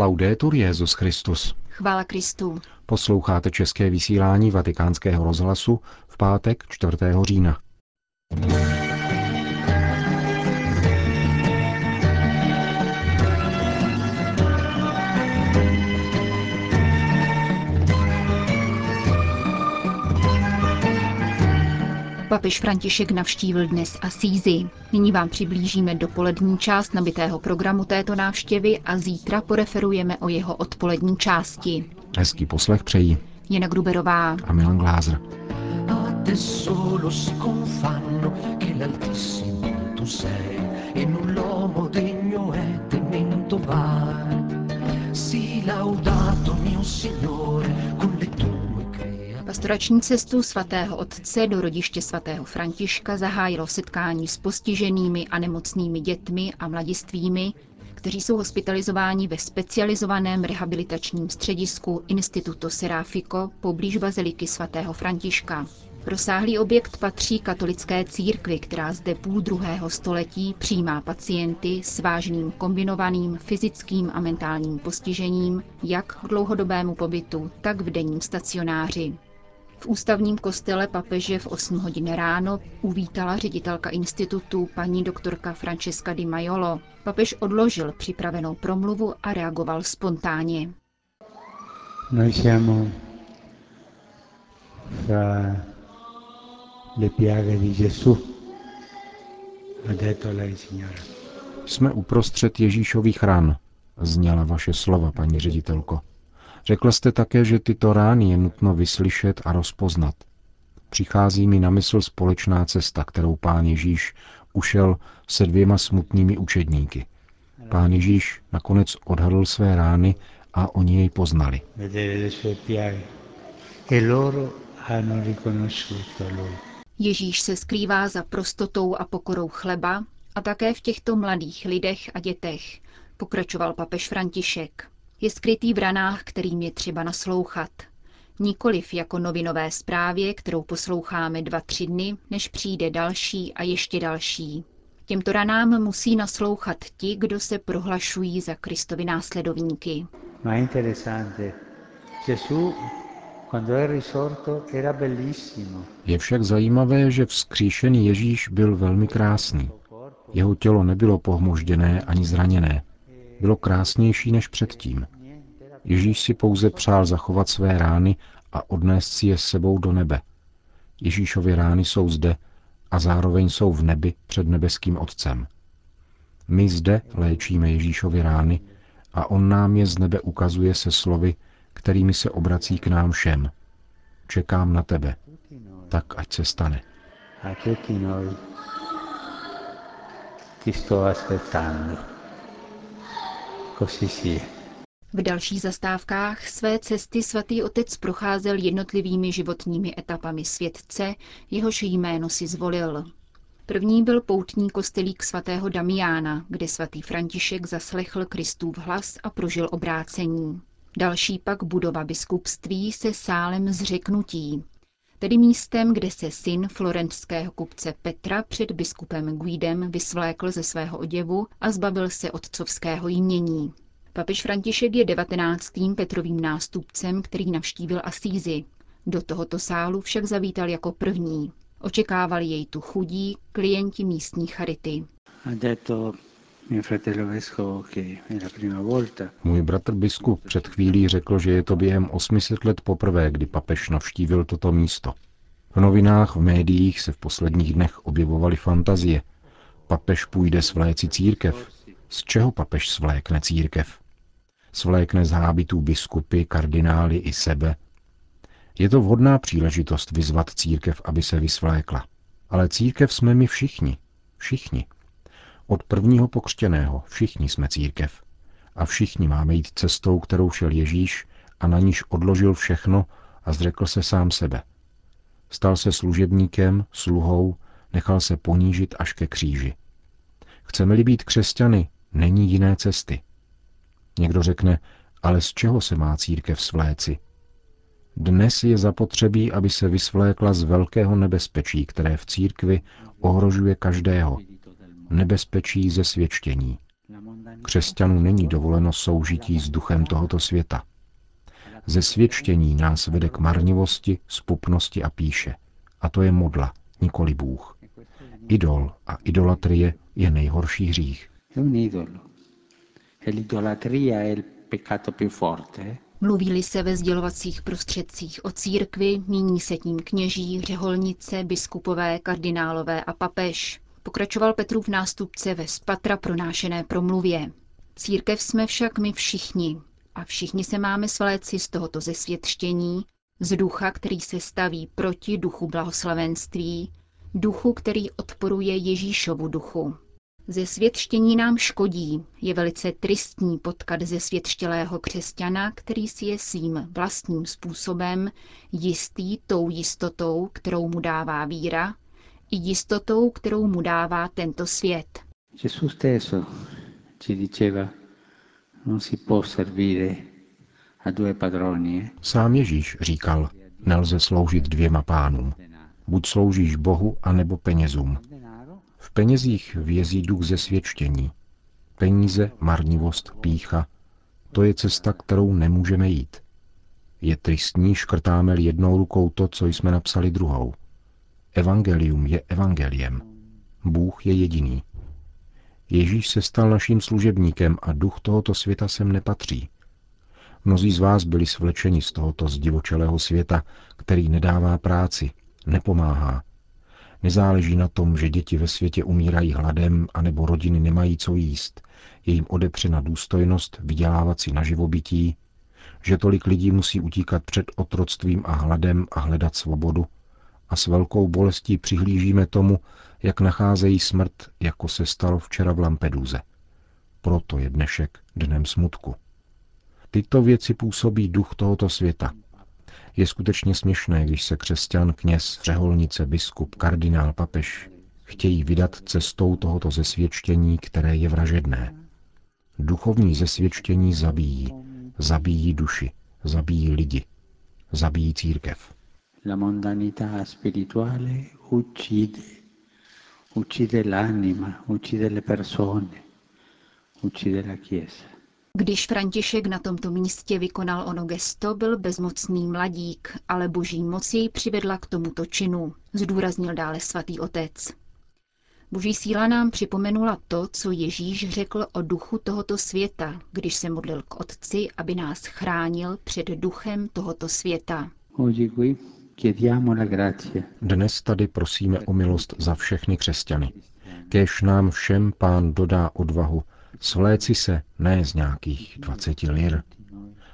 Laudetur Jezus Christus. Chvála Kristu. Posloucháte české vysílání Vatikánského rozhlasu v pátek 4. října. Papež František navštívil dnes Asízi. Nyní vám přiblížíme dopolední část nabitého programu této návštěvy a zítra poreferujeme o jeho odpolední části. Hezký poslech přejí Jana Gruberová a Milan Glázer. Adesso lo sconfanno che Pastorační cestu svatého otce do rodiště svatého Františka zahájilo setkání s postiženými a nemocnými dětmi a mladistvými, kteří jsou hospitalizováni ve specializovaném rehabilitačním středisku Instituto Serafico poblíž baziliky svatého Františka. Rozsáhlý objekt patří katolické církvi, která zde půl druhého století přijímá pacienty s vážným kombinovaným fyzickým a mentálním postižením, jak k dlouhodobému pobytu, tak v denním stacionáři. V ústavním kostele papeže v 8 hodin ráno uvítala ředitelka institutu paní doktorka Francesca Di Maiolo. Papež odložil připravenou promluvu a reagoval spontánně. Noi siamo fra le piaghe di Gesù, ha detto lei, signora. Jsme uprostřed Ježíšových ran, zněla vaše slova, paní ředitelko. Řekl jste také, že tyto rány je nutno vyslyšet a rozpoznat. Přichází mi na mysl společná cesta, kterou pán Ježíš ušel se dvěma smutnými učedníky. Pán Ježíš nakonec odhadl své rány a oni jej poznali. Ježíš se skrývá za prostotou a pokorou chleba a také v těchto mladých lidech a dětech, pokračoval papež František. Je skrytý v ranách, kterým je třeba naslouchat. Nikoliv jako novinové zprávě, kterou posloucháme dva, tři dny, než přijde další a ještě další. Těmto ranám musí naslouchat ti, kdo se prohlašují za Kristovi následovníky. Ma è interessante, Gesù quando è risorto era bellissimo, Je však zajímavé, že vzkříšený Ježíš byl velmi krásný. Jeho tělo nebylo pohmožděné ani zraněné. Bylo krásnější než předtím. Ježíš si pouze přál zachovat své rány a odnést si je sebou do nebe. Ježíšovy rány jsou zde a zároveň jsou v nebi před nebeským Otcem. My zde léčíme Ježíšovy rány a on nám je z nebe ukazuje se slovy, kterými se obrací k nám všem. Čekám na tebe, tak ať se stane. a tutti noi ti sto aspettando. Sia. V dalších zastávkách své cesty svatý otec procházel jednotlivými životními etapami světce, jehož jméno si zvolil. První byl poutní kostelík svatého Damiána, kde svatý František zaslechl Kristův hlas a prožil obrácení. Další pak budova biskupství se sálem zřeknutí, tedy místem, kde se syn florentského kupce Petra před biskupem Guidem vysvlékl ze svého oděvu a zbavil se otcovského jmění. Papež František je 19. Petrovým nástupcem, který navštívil Asízi. Do tohoto sálu však zavítal jako první. Očekávali jej tu chudí klienti místní charity. Ha detto Můj bratr biskup před chvílí řekl, že je to během 800 let poprvé, kdy papež navštívil toto místo. V novinách, v médiích se v posledních dnech objevovaly fantazie. Papež půjde svléci církev. Z čeho papež svlékne církev? Svlékne z hábitů biskupy, kardinály i sebe. Je to vhodná příležitost vyzvat církev, aby se vysvlékla. Ale církev jsme my všichni. Všichni. Od prvního pokřtěného všichni jsme církev. A všichni máme jít cestou, kterou šel Ježíš a na níž odložil všechno a zřekl se sám sebe. Stal se služebníkem, sluhou, nechal se ponížit až ke kříži. Chceme-li být křesťany, není jiné cesty. Někdo řekne, ale z čeho se má církev svléci? Dnes je zapotřebí, aby se vysvlékla z velkého nebezpečí, které v církvi ohrožuje každého. Nebezpečí ze svědčení. Křesťanu není dovoleno soužití s duchem tohoto světa. Ze svědčení nás vede k marnivosti, spupnosti a píše. A to je modla, nikoli Bůh. Idol a idolatrie je nejhorší hřích. Mluví-li se ve sdělovacích prostředcích o církvi, míní se tím kněží, řeholnice, biskupové, kardinálové a papež. Pokračoval Petrův nástupce ve spatra pronášené promluvě. Církev jsme však my všichni a všichni se máme svléci z tohoto zesvětštění, z ducha, který se staví proti duchu blahoslavenství, duchu, který odporuje Ježíšovu duchu. Ze světštění nám škodí. Je velice tristní potkat ze světštělého křesťana, který si je svým vlastním způsobem jistý tou jistotou, kterou mu dává víra, i jistotou, kterou mu dává tento svět. Gesù stesso ci diceva, non si può servire a due padroni. Eh? Sám Ježíš říkal, nelze sloužit dvěma pánům. Buď sloužíš Bohu, anebo penězům. V penězích vězí duch zesvědčení. Peníze, marnivost, pícha, to je cesta, kterou nemůžeme jít. Je tristní, škrtáme jednou rukou to, co jsme napsali druhou. Evangelium je evangeliem. Bůh je jediný. Ježíš se stal naším služebníkem a duch tohoto světa sem nepatří. Mnozí z vás byli svlečeni z tohoto zdivočelého světa, který nedává práci, nepomáhá. Nezáleží na tom, že děti ve světě umírají hladem anebo rodiny nemají co jíst. Je jim odepřena důstojnost vydělávat si na živobytí, že tolik lidí musí utíkat před otroctvím a hladem a hledat svobodu. A s velkou bolestí přihlížíme tomu, jak nacházejí smrt, jako se stalo včera v Lampeduze. Proto je dnešek dnem smutku. Tyto věci působí duch tohoto světa – je skutečně směšné, když se křesťan, kněz, řeholnice, biskup, kardinál, papež chtějí vydat cestou tohoto zesvědčení, které je vražedné. Duchovní zesvědčení zabíjí, zabíjí duši, zabíjí lidi, zabíjí církev. La mondanità spirituale uccide, uccide l'anima, uccide le persone, uccide la Chiesa. Když František na tomto místě vykonal ono gesto, byl bezmocný mladík, ale boží moc jej přivedla k tomuto činu, zdůraznil dále svatý otec. Boží síla nám připomenula to, co Ježíš řekl o duchu tohoto světa, když se modlil k Otci, aby nás chránil před duchem tohoto světa. Dnes tady prosíme o milost za všechny křesťany. Kéž nám všem pán dodá odvahu Svléci se ne z nějakých 20 lir,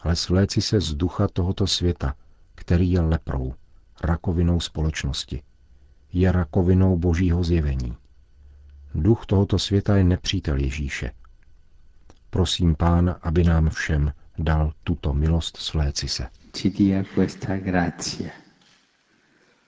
ale svléci se z ducha tohoto světa, který je leprou, rakovinou společnosti. Je rakovinou božího zjevení. Duch tohoto světa je nepřítel Ježíše. Prosím Pána, aby nám všem dal tuto milost svléci se. Ci dia questa grazia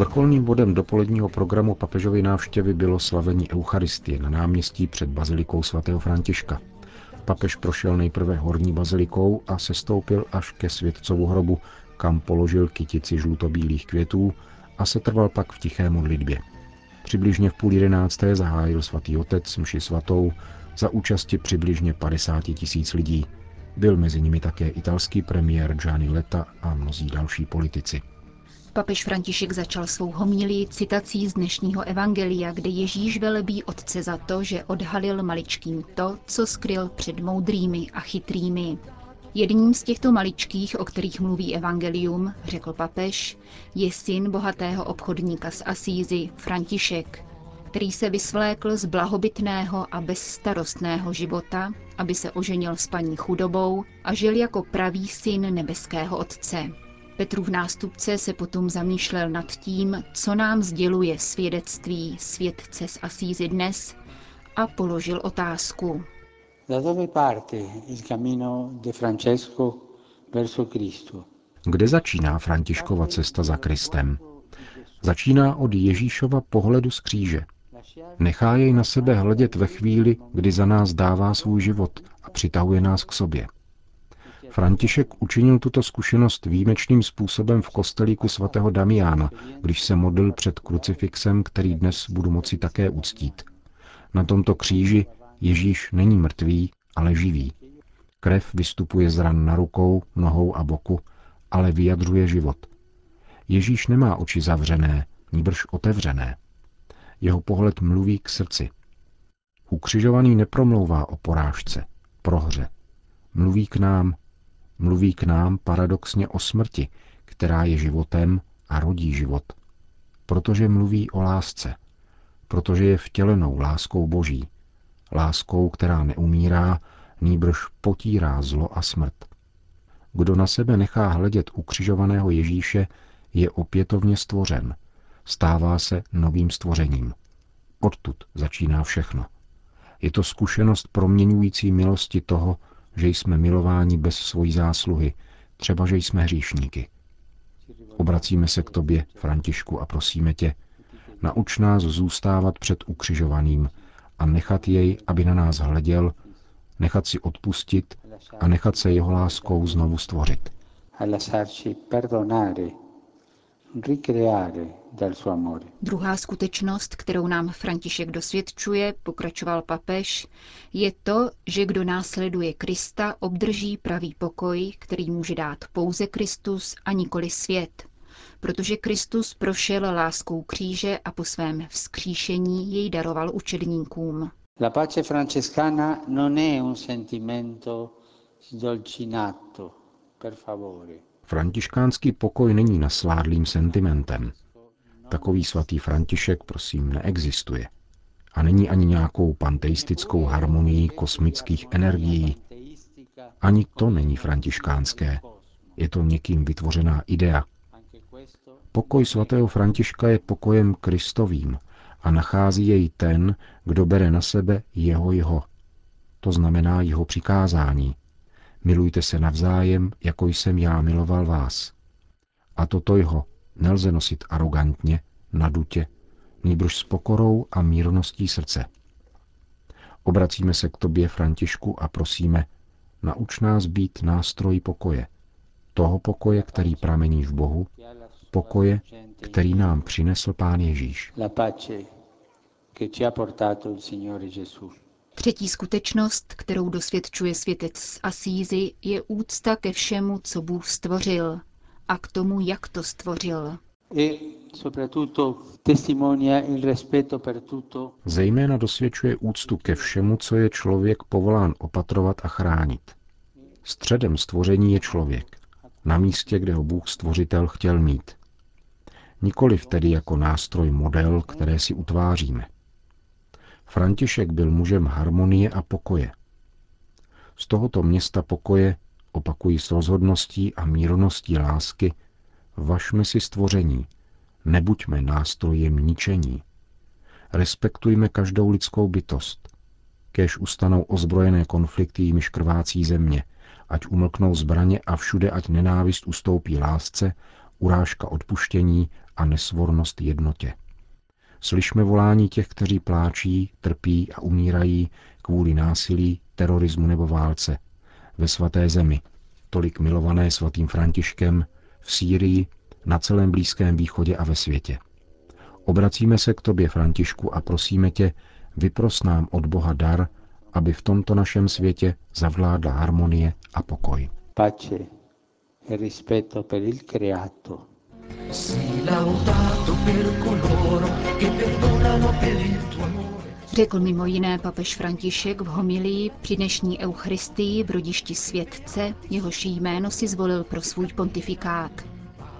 Vrcholným bodem dopoledního programu papežovy návštěvy bylo slavení Eucharistie na náměstí před bazilikou svatého Františka. Papež prošel nejprve horní bazilikou a sestoupil až ke světcovu hrobu, kam položil kytici žlutobílých květů a setrval pak v tiché modlitbě. Přibližně v půl jedenácté zahájil svatý otec mši svatou za účasti přibližně 50 tisíc lidí. Byl mezi nimi také italský premiér Gianni Letta a mnozí další politici. Papež František začal svou homílii citací z dnešního evangelia, kde Ježíš velebí Otce za to, že odhalil maličkým to, co skryl před moudrými a chytrými. Jedním z těchto maličkých, o kterých mluví evangelium, řekl papež, je syn bohatého obchodníka z Asízy, František, který se vysvlékl z blahobytného a bezstarostného života, aby se oženil s paní chudobou a žil jako pravý syn nebeského Otce. Petrův nástupce se potom zamýšlel nad tím, co nám sděluje svědectví světce z Asízy dnes a položil otázku. Da dove parte il cammino de Francesco verso Cristo? Kde začíná Františkova cesta za Kristem? Začíná od Ježíšova pohledu z kříže. Nechá jej na sebe hledět ve chvíli, kdy za nás dává svůj život a přitahuje nás k sobě. František učinil tuto zkušenost výjimečným způsobem v kostelíku svatého Damiána, když se modlil před krucifixem, který dnes budu moci také uctít. Na tomto kříži Ježíš není mrtvý, ale živý. Krev vystupuje z ran na rukou, nohou a boku, ale vyjadřuje život. Ježíš nemá oči zavřené, níbrž otevřené. Jeho pohled mluví k srdci. Ukřižovaný nepromlouvá o porážce, prohře. Mluví k nám, mluví k nám paradoxně o smrti, která je životem a rodí život. Protože mluví o lásce, protože je vtělenou láskou Boží, láskou, která neumírá, nýbrž potírá zlo a smrt. Kdo na sebe nechá hledět ukřižovaného Ježíše, je opětovně stvořen, stává se novým stvořením. Odtud začíná všechno. Je to zkušenost proměňující milosti toho, že jsme milováni bez svojí zásluhy, třeba že jsme hříšníky. Obracíme se k tobě, Františku, a prosíme tě, nauč nás zůstávat před ukřižovaným a nechat jej, aby na nás hleděl, nechat si odpustit a nechat se jeho láskou znovu stvořit. Druhá skutečnost, kterou nám František dosvědčuje, pokračoval papež, je to, že kdo následuje Krista, obdrží pravý pokoj, který může dát pouze Kristus a nikoli svět, protože Kristus prošel láskou kříže a po svém vzkříšení jej daroval učedníkům. La pace francescana non è un sentimento sdolcinato, per favore Františkánský pokoj není nasládlým sentimentem. Takový svatý František, prosím, neexistuje. A není ani nějakou panteistickou harmonií kosmických energií. Ani to není františkánské. Je to někým vytvořená idea. Pokoj svatého Františka je pokojem kristovým a nachází jej ten, kdo bere na sebe jeho jeho. To znamená jeho přikázání, Milujte se navzájem, jako jsem já miloval vás. A toto jeho nelze nosit arrogantně, nadutě, nýbrž s pokorou a mírností srdce. Obracíme se k tobě, Františku, a prosíme, nauč nás být nástroj pokoje. Toho pokoje, který pramení v Bohu, pokoje, který nám přinesl Pán Ježíš. La pace che ci ha portato il Signore Gesù. Třetí skutečnost, kterou dosvědčuje světec z Asízy, je úcta ke všemu, co Bůh stvořil a k tomu, jak to stvořil. E Zejména dosvědčuje úctu ke všemu, co je člověk povolán opatrovat a chránit. Středem stvoření je člověk, na místě, kde ho Bůh stvořitel chtěl mít. Nikoliv tedy jako nástroj model, které si utváříme. František byl mužem harmonie a pokoje. Z tohoto města pokoje, opakují s rozhodností a mírností lásky, vašme si stvoření, nebuďme nástrojem ničení. Respektujme každou lidskou bytost. Kéž ustanou ozbrojené konflikty, jimiž krvácí země, ať umlknou zbraně a všude ať nenávist ustoupí lásce, urážka odpuštění a nesvornost jednotě. Slyšme volání těch, kteří pláčí, trpí a umírají kvůli násilí, terorismu nebo válce. Ve svaté zemi, tolik milované svatým Františkem, v Sýrii, na celém Blízkém východě a ve světě. Obracíme se k tobě, Františku, a prosíme tě, vypros nám od Boha dar, aby v tomto našem světě zavládla harmonie a pokoj. Pace e rispetto per il creato Řekl mimo jiné papež František v homilii při dnešní eucharistii v rodišti světce, jehož jméno si zvolil pro svůj pontifikát.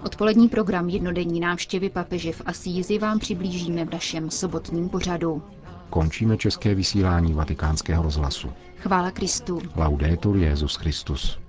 Odpolední program jednodenní návštěvy papeže v Asízi vám přiblížíme v našem sobotním pořadu. Končíme české vysílání vatikánského rozhlasu. Chvála Kristu. Laudetur Jezus Christus.